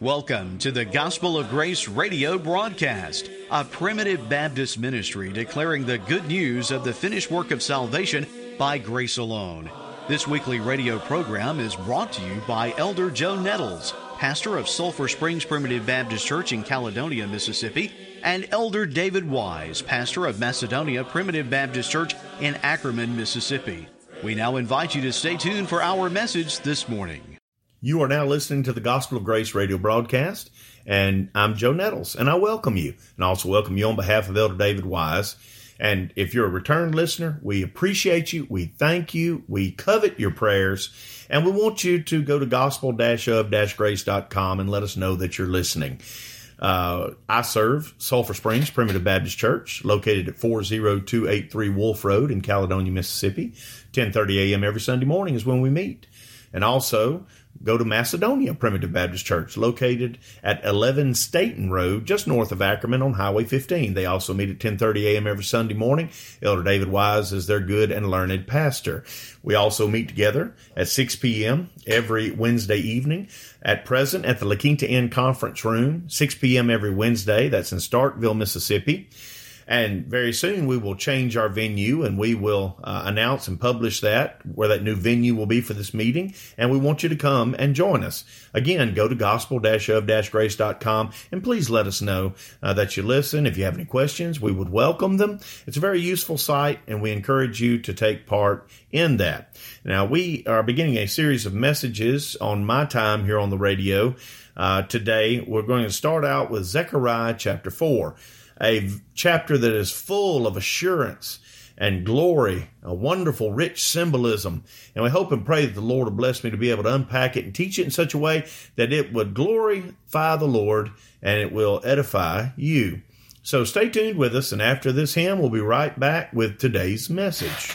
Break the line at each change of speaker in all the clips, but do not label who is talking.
Welcome to the Gospel of Grace radio broadcast, a primitive Baptist ministry declaring the good news of the finished work of salvation by grace alone. This weekly radio program is brought to you by Elder Joe Nettles, pastor of Sulphur Springs Primitive Baptist Church in Caledonia, Mississippi, and Elder David Wise, pastor of Macedonia Primitive Baptist Church in Ackerman, Mississippi. We now invite you to stay tuned for our message this morning.
You are now listening to the Gospel of Grace radio broadcast, and I'm Joe Nettles, and I welcome you, and also welcome you on behalf of Elder David Wise. And if you're a return listener, we appreciate you, we thank you, we covet your prayers, and we want you to go to gospel-of-grace.com and let us know that you're listening. Uh, I serve Sulphur Springs Primitive Baptist Church, located at 40283 Wolf Road in Caledonia, Mississippi. 10:30 a.m. every Sunday morning is when we meet. And also, go to Macedonia Primitive Baptist Church, located at 11 Staten Road, just north of Ackerman on Highway 15. They also meet at 10:30 a.m. every Sunday morning. Elder David Wise is their good and learned pastor. We also meet together at 6 p.m. every Wednesday evening. At present, at the La Quinta Inn Conference Room, 6 p.m. every Wednesday. That's in Starkville, Mississippi. And very soon we will change our venue and we will uh, announce and publish that where that new venue will be for this meeting. And we want you to come and join us. Again, go to gospel-of-grace.com and please let us know uh, that you listen. If you have any questions, we would welcome them. It's a very useful site and we encourage you to take part in that. Now we are beginning a series of messages on my time here on the radio. Uh, today we're going to start out with Zechariah chapter 4 a chapter that is full of assurance and glory, a wonderful, rich symbolism. And we hope and pray that the Lord will bless me to be able to unpack it and teach it in such a way that it would glorify the Lord and it will edify you. So stay tuned with us, and after this hymn, we'll be right back with today's message.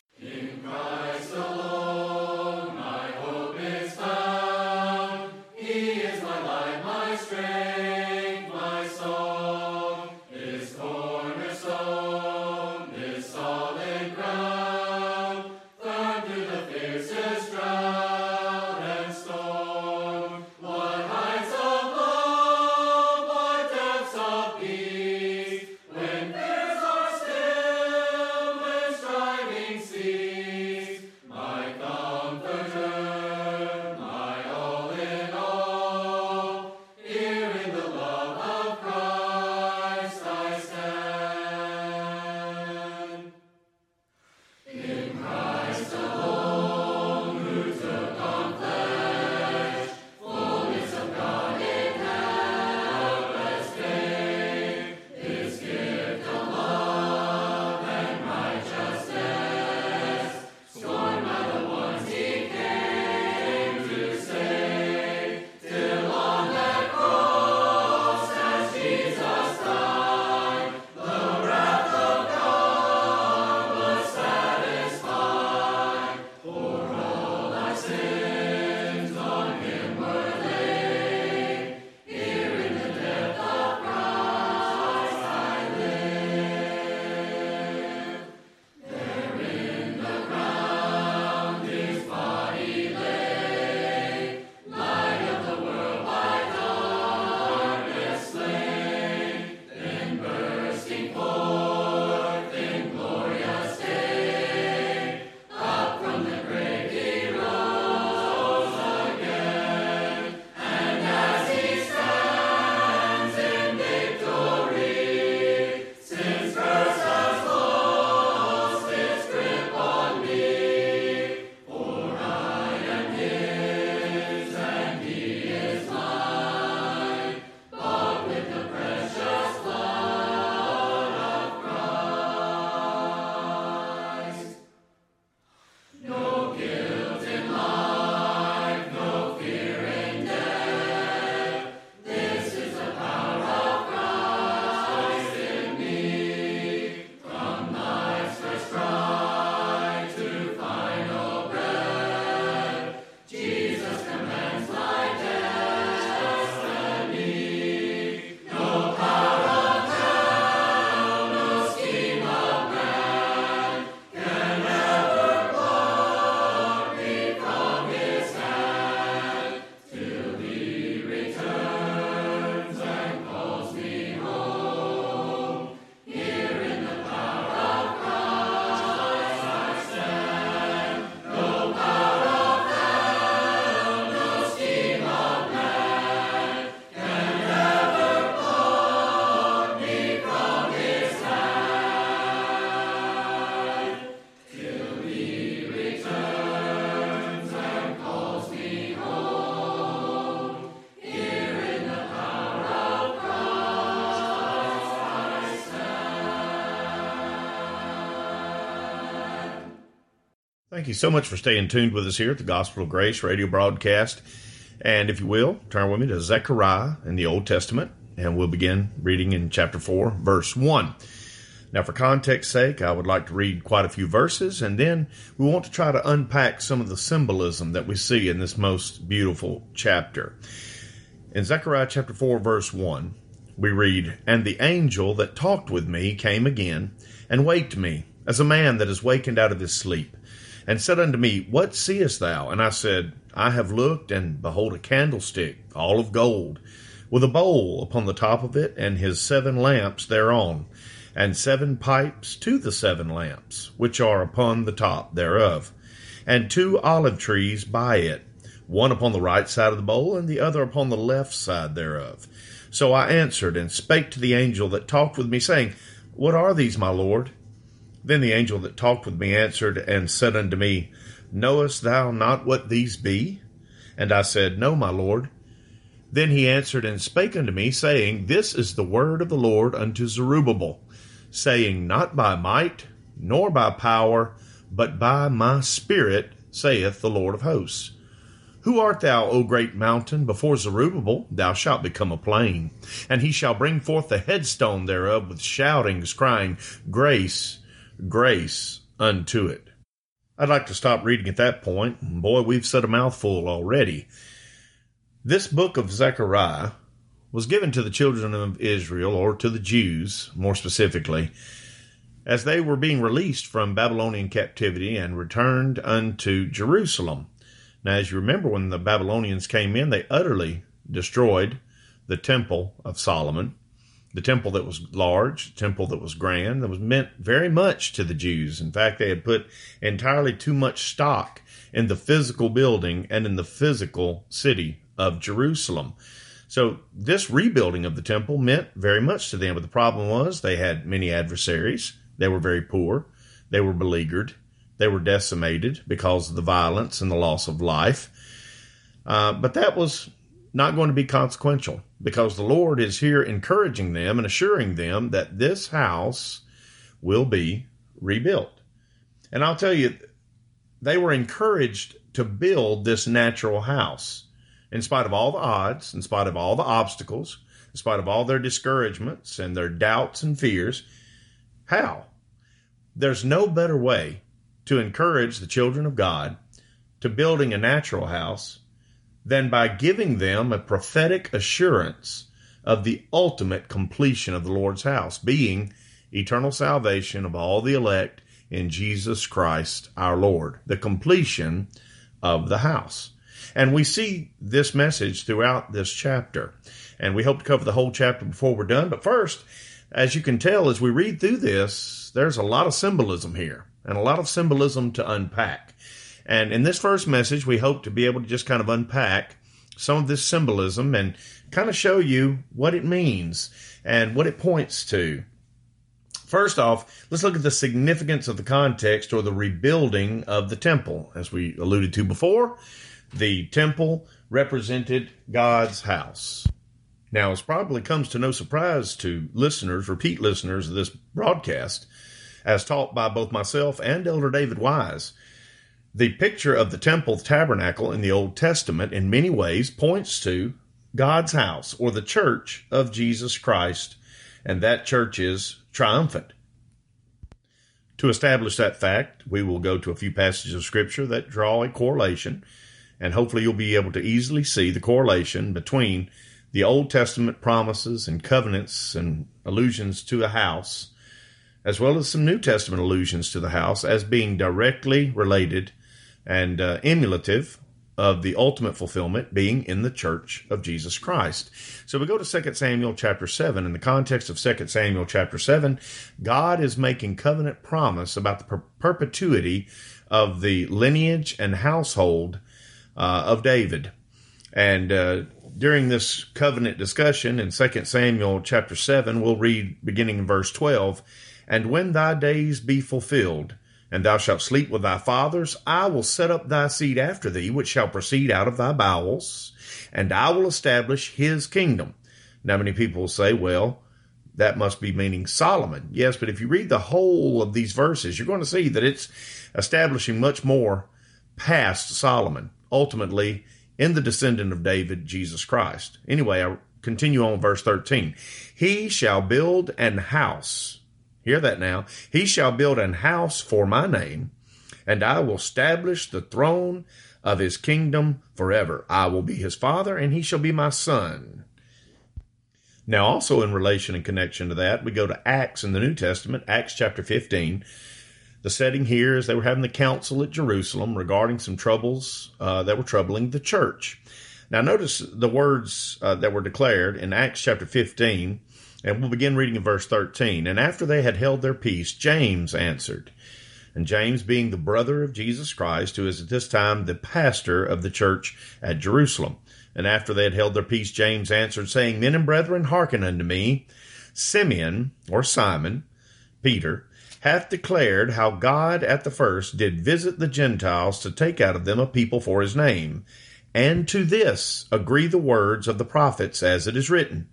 Thank you so much for staying tuned with us here at the Gospel of Grace radio broadcast. And if you will, turn with me to Zechariah in the Old Testament, and we'll begin reading in chapter 4, verse 1. Now, for context sake, I would like to read quite a few verses, and then we want to try to unpack some of the symbolism that we see in this most beautiful chapter. In Zechariah chapter 4, verse 1, we read, And the angel that talked with me came again, and waked me, as a man that is wakened out of his sleep and said unto me, What seest thou? And I said, I have looked, and behold a candlestick, all of gold, with a bowl upon the top of it, and his seven lamps thereon, and seven pipes to the seven lamps, which are upon the top thereof, and two olive trees by it, one upon the right side of the bowl, and the other upon the left side thereof. So I answered and spake to the angel that talked with me, saying, What are these, my Lord? Then the angel that talked with me answered and said unto me, Knowest thou not what these be? And I said, No, my Lord. Then he answered and spake unto me, saying, This is the word of the Lord unto Zerubbabel, saying, Not by might, nor by power, but by my spirit, saith the Lord of hosts. Who art thou, O great mountain? Before Zerubbabel thou shalt become a plain, and he shall bring forth the headstone thereof with shoutings, crying, Grace, grace unto it. I'd like to stop reading at that point. Boy, we've said a mouthful already. This book of Zechariah was given to the children of Israel, or to the Jews more specifically, as they were being released from Babylonian captivity and returned unto Jerusalem. Now, as you remember, when the Babylonians came in, they utterly destroyed the temple of Solomon the temple that was large, the temple that was grand, that was meant very much to the Jews. In fact, they had put entirely too much stock in the physical building and in the physical city of Jerusalem. So this rebuilding of the temple meant very much to them. But the problem was they had many adversaries. They were very poor. They were beleaguered. They were decimated because of the violence and the loss of life. Uh, but that was not going to be consequential because the Lord is here encouraging them and assuring them that this house will be rebuilt. And I'll tell you, they were encouraged to build this natural house in spite of all the odds, in spite of all the obstacles, in spite of all their discouragements and their doubts and fears. How? There's no better way to encourage the children of God to building a natural house than by giving them a prophetic assurance of the ultimate completion of the Lord's house, being eternal salvation of all the elect in Jesus Christ our Lord, the completion of the house. And we see this message throughout this chapter. And we hope to cover the whole chapter before we're done. But first, as you can tell, as we read through this, there's a lot of symbolism here and a lot of symbolism to unpack. And in this first message, we hope to be able to just kind of unpack some of this symbolism and kind of show you what it means and what it points to. First off, let's look at the significance of the context or the rebuilding of the temple. As we alluded to before, the temple represented God's house. Now, it probably comes to no surprise to listeners, repeat listeners of this broadcast, as taught by both myself and Elder David Wise, the picture of the temple tabernacle in the Old Testament, in many ways, points to God's house or the church of Jesus Christ, and that church is triumphant. To establish that fact, we will go to a few passages of Scripture that draw a correlation, and hopefully you'll be able to easily see the correlation between the Old Testament promises and covenants and allusions to a house, as well as some New Testament allusions to the house, as being directly related and uh, emulative of the ultimate fulfillment being in the church of Jesus Christ. So we go to 2 Samuel chapter 7. In the context of 2 Samuel chapter 7, God is making covenant promise about the per- perpetuity of the lineage and household uh, of David. And uh, during this covenant discussion in 2 Samuel chapter 7, we'll read beginning in verse 12, And when thy days be fulfilled, and thou shalt sleep with thy fathers. I will set up thy seed after thee, which shall proceed out of thy bowels, and I will establish his kingdom. Now, many people will say, well, that must be meaning Solomon. Yes, but if you read the whole of these verses, you're going to see that it's establishing much more past Solomon, ultimately in the descendant of David, Jesus Christ. Anyway, I continue on verse 13. He shall build an house. Hear that now. He shall build an house for my name, and I will establish the throne of his kingdom forever. I will be his father, and he shall be my son. Now, also in relation and connection to that, we go to Acts in the New Testament, Acts chapter 15. The setting here is they were having the council at Jerusalem regarding some troubles uh, that were troubling the church. Now, notice the words uh, that were declared in Acts chapter 15, and we'll begin reading in verse 13. And after they had held their peace, James answered. And James, being the brother of Jesus Christ, who is at this time the pastor of the church at Jerusalem. And after they had held their peace, James answered, saying, Men and brethren, hearken unto me. Simeon, or Simon, Peter, hath declared how God at the first did visit the Gentiles to take out of them a people for his name. And to this agree the words of the prophets, as it is written.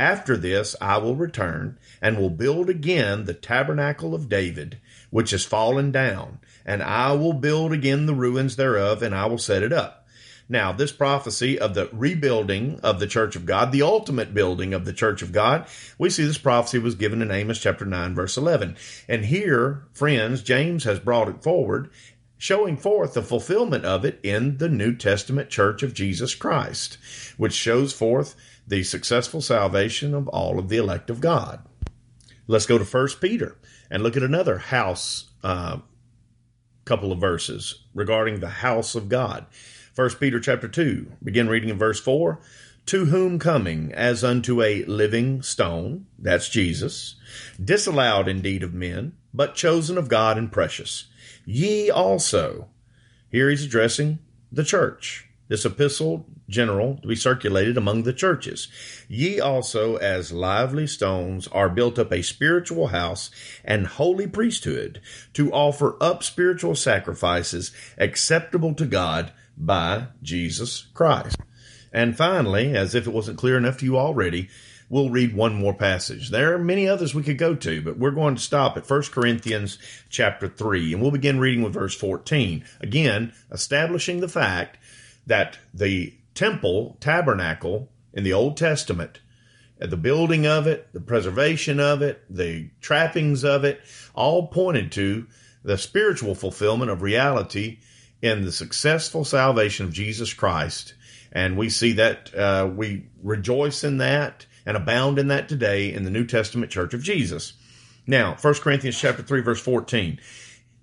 After this I will return, and will build again the tabernacle of David, which is fallen down, and I will build again the ruins thereof, and I will set it up now, this prophecy of the rebuilding of the church of God, the ultimate building of the church of God, we see this prophecy was given in Amos chapter 9, verse 11. And here, friends, James has brought it forward, showing forth the fulfillment of it in the New Testament church of Jesus Christ, which shows forth the successful salvation of all of the elect of God. Let's go to First Peter and look at another house uh, couple of verses regarding the house of God. 1 Peter chapter 2, begin reading in verse 4. To whom coming as unto a living stone, that's Jesus, disallowed indeed of men, but chosen of God and precious. Ye also, here he's addressing the church, this epistle general to be circulated among the churches. Ye also, as lively stones, are built up a spiritual house and holy priesthood to offer up spiritual sacrifices acceptable to God by Jesus Christ. And finally, as if it wasn't clear enough to you already, we'll read one more passage. There are many others we could go to, but we're going to stop at 1 Corinthians chapter 3, and we'll begin reading with verse 14. Again, establishing the fact that the temple tabernacle in the Old Testament, the building of it, the preservation of it, the trappings of it, all pointed to the spiritual fulfillment of reality in the successful salvation of Jesus Christ. And we see that uh, we rejoice in that and abound in that today in the New Testament Church of Jesus. Now, 1 Corinthians chapter 3, verse 14.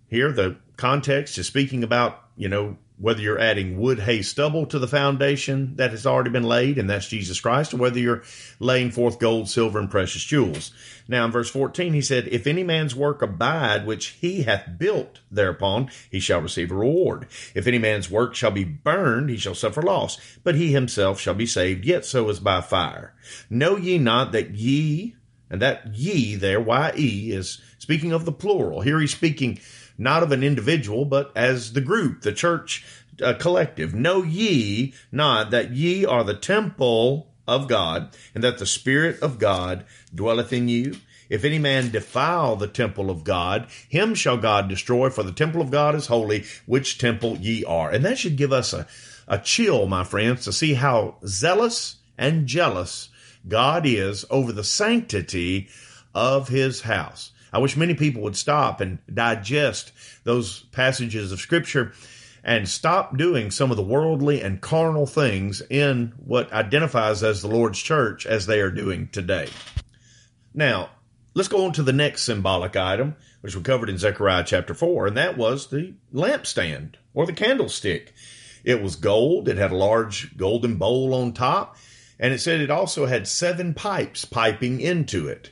Here, the context is speaking about, you know, whether you're adding wood, hay, stubble to the foundation that has already been laid, and that's Jesus Christ, or whether you're laying forth gold, silver, and precious jewels. Now, in verse 14, he said, If any man's work abide, which he hath built thereupon, he shall receive a reward. If any man's work shall be burned, he shall suffer loss, but he himself shall be saved, yet so as by fire. Know ye not that ye, and that ye there, Y-E, is speaking of the plural. Here he's speaking not of an individual, but as the group, the church uh, collective. Know ye not that ye are the temple of God, and that the Spirit of God dwelleth in you? If any man defile the temple of God, him shall God destroy, for the temple of God is holy, which temple ye are. And that should give us a, a chill, my friends, to see how zealous and jealous God is over the sanctity of his house. I wish many people would stop and digest those passages of Scripture and stop doing some of the worldly and carnal things in what identifies as the Lord's church as they are doing today. Now, let's go on to the next symbolic item, which we covered in Zechariah chapter 4, and that was the lampstand or the candlestick. It was gold, it had a large golden bowl on top, and it said it also had seven pipes piping into it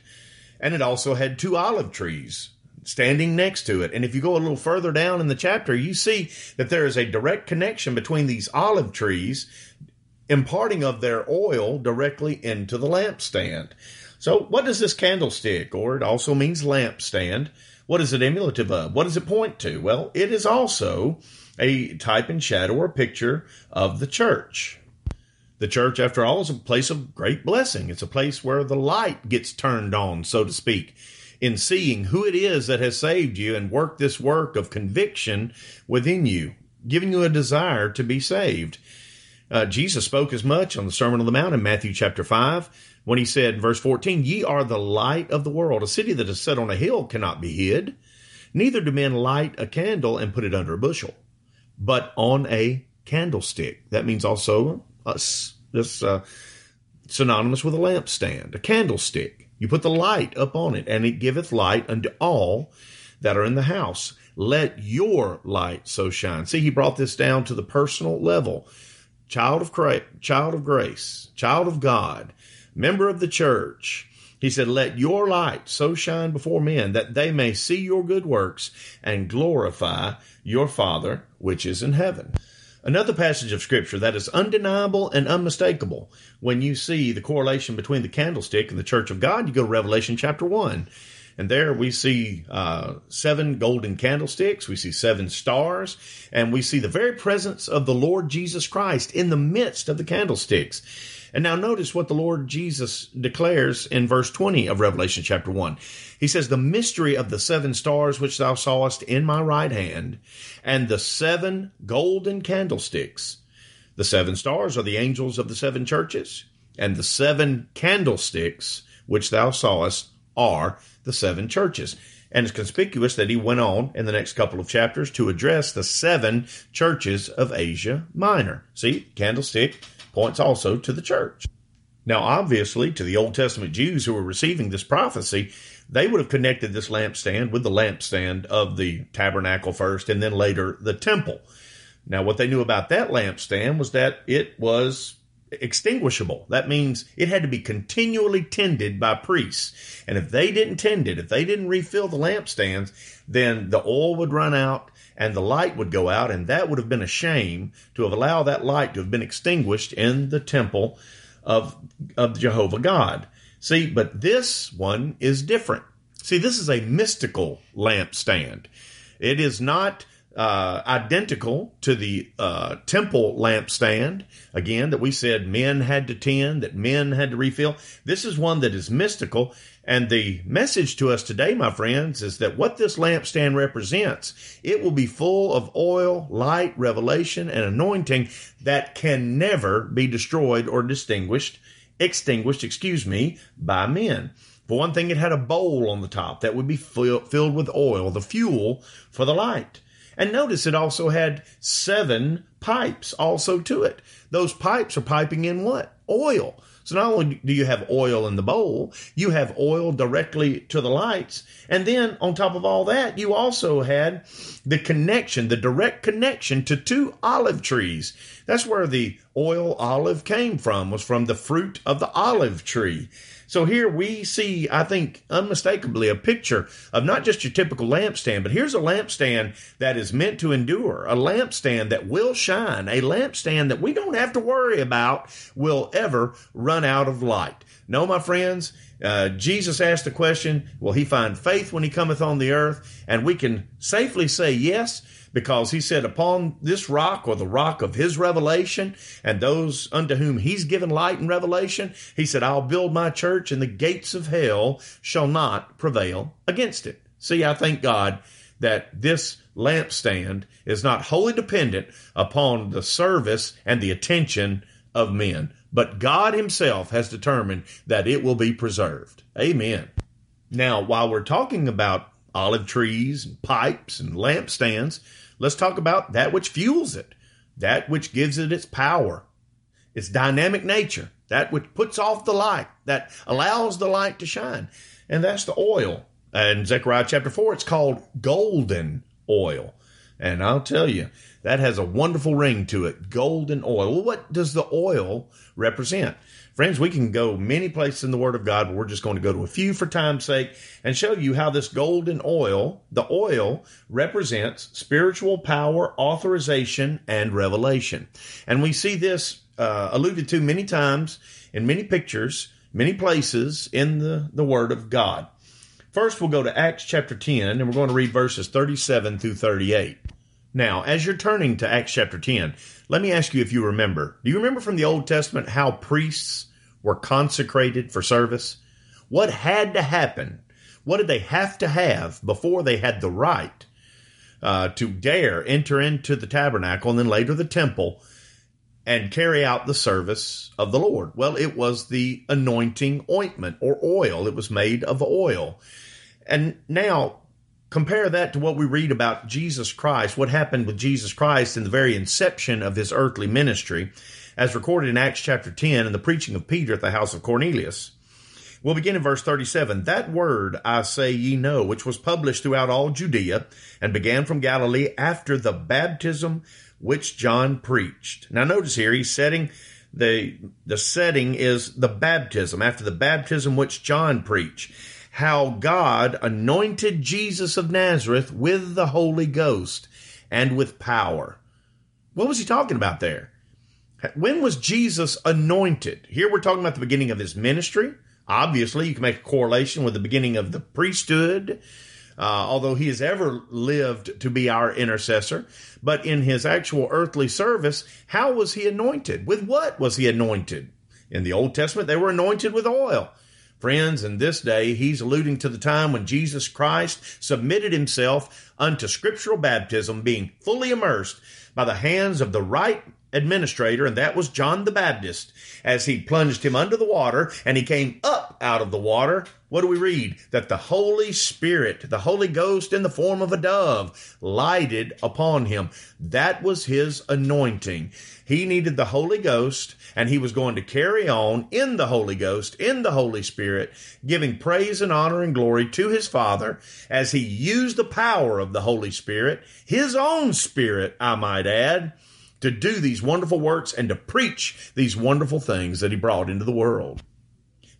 and it also had two olive trees standing next to it. And if you go a little further down in the chapter, you see that there is a direct connection between these olive trees imparting of their oil directly into the lampstand. So, what does this candlestick, or it also means lampstand, what is it emulative of? What does it point to? Well, it is also a type and shadow or picture of the church. The church, after all, is a place of great blessing. It's a place where the light gets turned on, so to speak, in seeing who it is that has saved you and worked this work of conviction within you, giving you a desire to be saved. Uh, Jesus spoke as much on the Sermon on the Mount in Matthew chapter 5 when he said in verse 14, Ye are the light of the world. A city that is set on a hill cannot be hid. Neither do men light a candle and put it under a bushel, but on a candlestick. That means also this uh, synonymous with a lampstand, a candlestick. You put the light up on it, and it giveth light unto all that are in the house. Let your light so shine. See, he brought this down to the personal level. Child of Christ, child of grace, child of God, member of the church. He said, Let your light so shine before men that they may see your good works and glorify your Father which is in heaven. Another passage of scripture that is undeniable and unmistakable when you see the correlation between the candlestick and the church of God, you go to Revelation chapter 1. And there we see uh, seven golden candlesticks, we see seven stars, and we see the very presence of the Lord Jesus Christ in the midst of the candlesticks. And now notice what the Lord Jesus declares in verse 20 of Revelation chapter 1. He says, The mystery of the seven stars which thou sawest in my right hand, and the seven golden candlesticks. The seven stars are the angels of the seven churches, and the seven candlesticks which thou sawest are the seven churches. And it's conspicuous that he went on in the next couple of chapters to address the seven churches of Asia Minor. See, candlestick points also to the church. Now, obviously, to the Old Testament Jews who were receiving this prophecy, they would have connected this lampstand with the lampstand of the tabernacle first and then later the temple. Now, what they knew about that lampstand was that it was extinguishable. That means it had to be continually tended by priests. And if they didn't tend it, if they didn't refill the lampstands, then the oil would run out and the light would go out. And that would have been a shame to have allowed that light to have been extinguished in the temple of, of Jehovah God. See, but this one is different. See, this is a mystical lampstand. It is not uh, identical to the uh, temple lampstand, again, that we said men had to tend, that men had to refill. This is one that is mystical. And the message to us today, my friends, is that what this lampstand represents, it will be full of oil, light, revelation, and anointing that can never be destroyed or distinguished, extinguished, excuse me, by men. For one thing, it had a bowl on the top that would be filled with oil, the fuel for the light. And notice it also had seven pipes also to it. Those pipes are piping in what? Oil. So not only do you have oil in the bowl, you have oil directly to the lights. And then on top of all that, you also had the connection, the direct connection to two olive trees. That's where the oil olive came from, was from the fruit of the olive tree. So here we see, I think, unmistakably a picture of not just your typical lampstand, but here's a lampstand that is meant to endure, a lampstand that will shine, a lampstand that we don't have to worry about will ever run out of light. No, my friends, uh, Jesus asked the question, Will he find faith when he cometh on the earth? And we can safely say yes because he said, Upon this rock or the rock of his revelation and those unto whom he's given light and revelation, he said, I'll build my church and the gates of hell shall not prevail against it. See, I thank God that this lampstand is not wholly dependent upon the service and the attention of men, but God Himself has determined that it will be preserved. Amen. Now, while we're talking about olive trees and pipes and lampstands, Let's talk about that which fuels it, that which gives it its power, its dynamic nature, that which puts off the light, that allows the light to shine. And that's the oil. And Zechariah chapter 4, it's called golden oil. And I'll tell you, that has a wonderful ring to it. Golden oil. Well, what does the oil represent? Friends, we can go many places in the Word of God, but we're just going to go to a few for time's sake and show you how this golden oil, the oil, represents spiritual power, authorization, and revelation. And we see this uh, alluded to many times in many pictures, many places in the, the Word of God. First, we'll go to Acts chapter 10, and we're going to read verses 37 through 38. Now, as you're turning to Acts chapter 10, let me ask you if you remember. Do you remember from the Old Testament how priests were consecrated for service? What had to happen? What did they have to have before they had the right uh, to dare enter into the tabernacle and then later the temple and carry out the service of the Lord? Well, it was the anointing ointment or oil. It was made of oil. And now compare that to what we read about Jesus Christ, what happened with Jesus Christ in the very inception of his earthly ministry, as recorded in Acts chapter 10 and the preaching of Peter at the house of Cornelius. We'll begin in verse 37. That word I say ye know, which was published throughout all Judea and began from Galilee after the baptism which John preached. Now notice here, he's setting the, the setting is the baptism, after the baptism which John preached how God anointed Jesus of Nazareth with the Holy Ghost and with power. What was he talking about there? When was Jesus anointed? Here we're talking about the beginning of his ministry. Obviously, you can make a correlation with the beginning of the priesthood, uh, although he has ever lived to be our intercessor. But in his actual earthly service, how was he anointed? With what was he anointed? In the Old Testament, they were anointed with oil. Friends, in this day, he's alluding to the time when Jesus Christ submitted himself unto scriptural baptism, being fully immersed by the hands of the right administrator, and that was John the Baptist, as he plunged him under the water and he came up out of the water. What do we read? That the Holy Spirit, the Holy Ghost in the form of a dove, lighted upon him. That was his anointing. He needed the Holy Ghost and he was going to carry on in the Holy Ghost, in the Holy Spirit, giving praise and honor and glory to his Father as he used the power of the Holy Spirit, his own Spirit, I might add, to do these wonderful works and to preach these wonderful things that he brought into the world.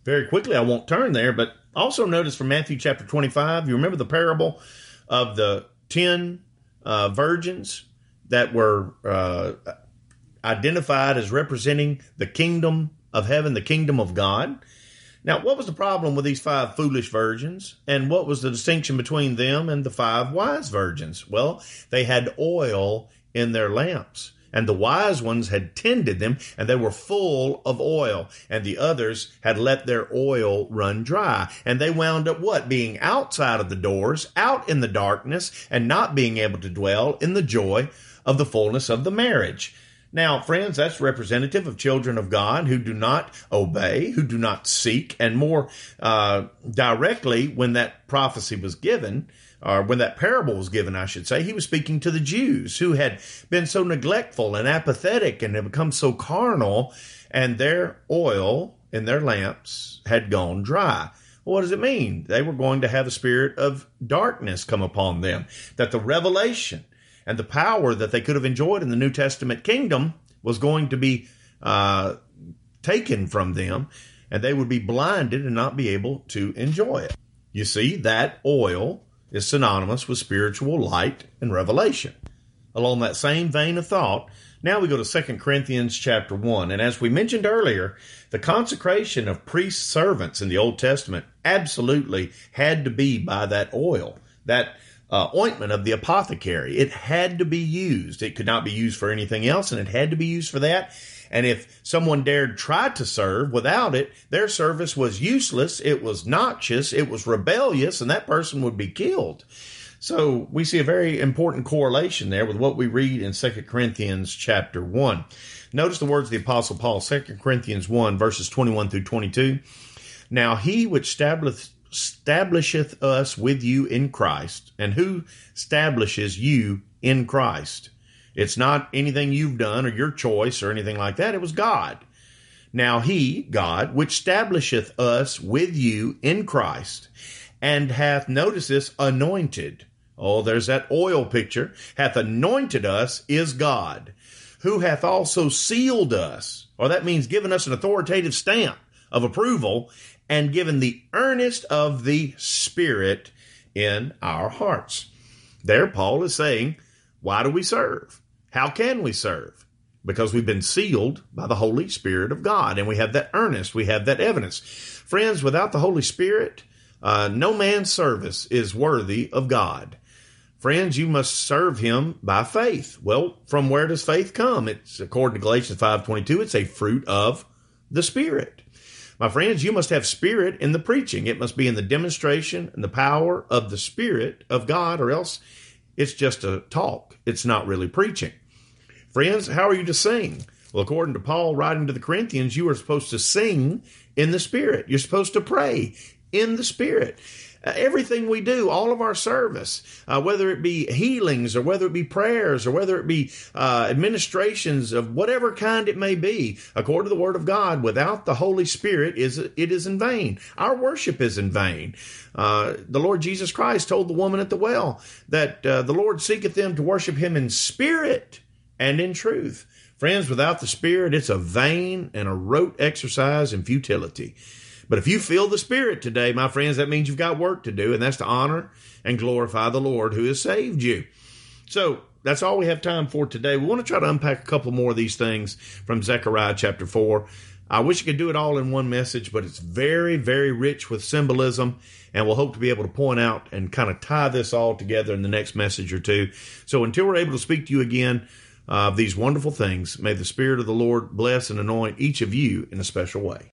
Very quickly, I won't turn there, but also notice from Matthew chapter 25, you remember the parable of the 10 uh, virgins that were uh, identified as representing the kingdom of heaven, the kingdom of God. Now, what was the problem with these five foolish virgins? And what was the distinction between them and the five wise virgins? Well, they had oil in their lamps and the wise ones had tended them, and they were full of oil, and the others had let their oil run dry. And they wound up what? Being outside of the doors, out in the darkness, and not being able to dwell in the joy of the fullness of the marriage. Now, friends, that's representative of children of God who do not obey, who do not seek, and more uh, directly, when that prophecy was given, or when that parable was given, I should say, he was speaking to the Jews who had been so neglectful and apathetic and had become so carnal, and their oil in their lamps had gone dry. What does it mean? They were going to have a spirit of darkness come upon them, that the revelation and the power that they could have enjoyed in the New Testament kingdom was going to be uh, taken from them, and they would be blinded and not be able to enjoy it. You see, that oil is synonymous with spiritual light and revelation. Along that same vein of thought, now we go to 2 Corinthians chapter 1. And as we mentioned earlier, the consecration of priest servants in the Old Testament absolutely had to be by that oil, that uh, ointment of the apothecary. It had to be used. It could not be used for anything else, and it had to be used for that. And if someone dared try to serve without it, their service was useless, it was noxious, it was rebellious, and that person would be killed. So we see a very important correlation there with what we read in 2 Corinthians chapter 1. Notice the words of the Apostle Paul, 2 Corinthians 1, verses 21 through 22. Now he which establisheth us with you in Christ, and who establishes you in Christ? It's not anything you've done or your choice or anything like that. It was God. Now he, God, which establisheth us with you in Christ, and hath, notice this, anointed. Oh, there's that oil picture. Hath anointed us is God, who hath also sealed us, or that means given us an authoritative stamp of approval, and given the earnest of the Spirit in our hearts. There, Paul is saying, why do we serve? How can we serve? Because we've been sealed by the Holy Spirit of God, and we have that earnest, we have that evidence. Friends, without the Holy Spirit, uh, no man's service is worthy of God. Friends, you must serve him by faith. Well, from where does faith come? It's according to Galatians 5:22, it's a fruit of the spirit. My friends, you must have spirit in the preaching. It must be in the demonstration and the power of the spirit of God or else it's just a talk. It's not really preaching. Friends, how are you to sing? Well, according to Paul writing to the Corinthians, you are supposed to sing in the Spirit. You're supposed to pray in the Spirit. Everything we do, all of our service, uh, whether it be healings or whether it be prayers or whether it be uh, administrations of whatever kind it may be, according to the Word of God, without the Holy Spirit, is it is in vain. Our worship is in vain. Uh, the Lord Jesus Christ told the woman at the well that uh, the Lord seeketh them to worship Him in spirit and in truth. Friends, without the Spirit, it's a vain and a rote exercise in futility. But if you feel the Spirit today, my friends, that means you've got work to do, and that's to honor and glorify the Lord who has saved you. So that's all we have time for today. We want to try to unpack a couple more of these things from Zechariah chapter 4. I wish I could do it all in one message, but it's very, very rich with symbolism, and we'll hope to be able to point out and kind of tie this all together in the next message or two. So until we're able to speak to you again, of uh, these wonderful things. May the Spirit of the Lord bless and anoint each of you in a special way.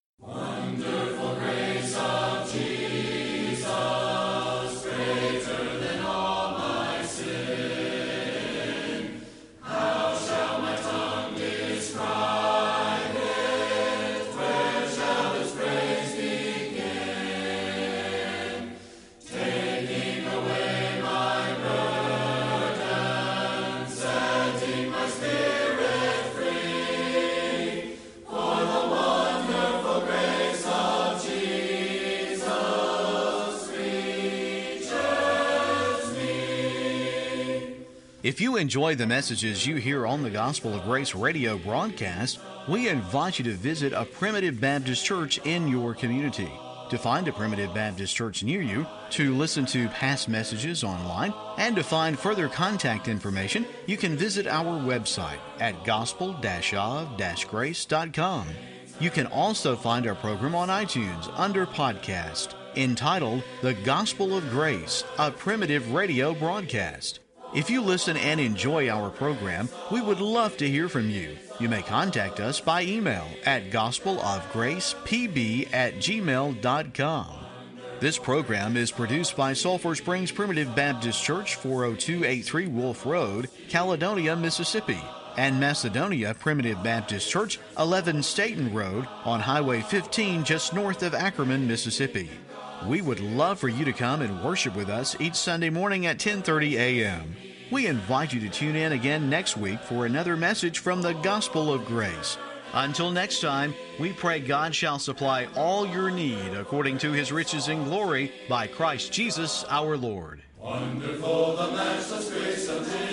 If you enjoy the messages you hear on the Gospel of Grace radio broadcast, we invite you to visit a Primitive Baptist church in your community. To find a Primitive Baptist church near you, to listen to past messages online, and to find further contact information, you can visit our website at gospel-of-grace.com. You can also find our program on iTunes under podcast entitled The Gospel of Grace, a primitive radio broadcast. If you listen and enjoy our program, we would love to hear from you. You may contact us by email at gospelofgracepb at gmail.com. This program is produced by Sulphur Springs Primitive Baptist Church, 40283 Wolf Road, Caledonia, Mississippi, and Macedonia Primitive Baptist Church, 11 Staten Road, on Highway 15 just north of Ackerman, Mississippi. We would love for you to come and worship with us each Sunday morning at 10:30 a.m. We invite you to tune in again next week for another message from the Gospel of Grace. Until next time, we pray God shall supply all your need according to his riches in glory by Christ Jesus our Lord.
Wonderful the matchless grace of Jesus,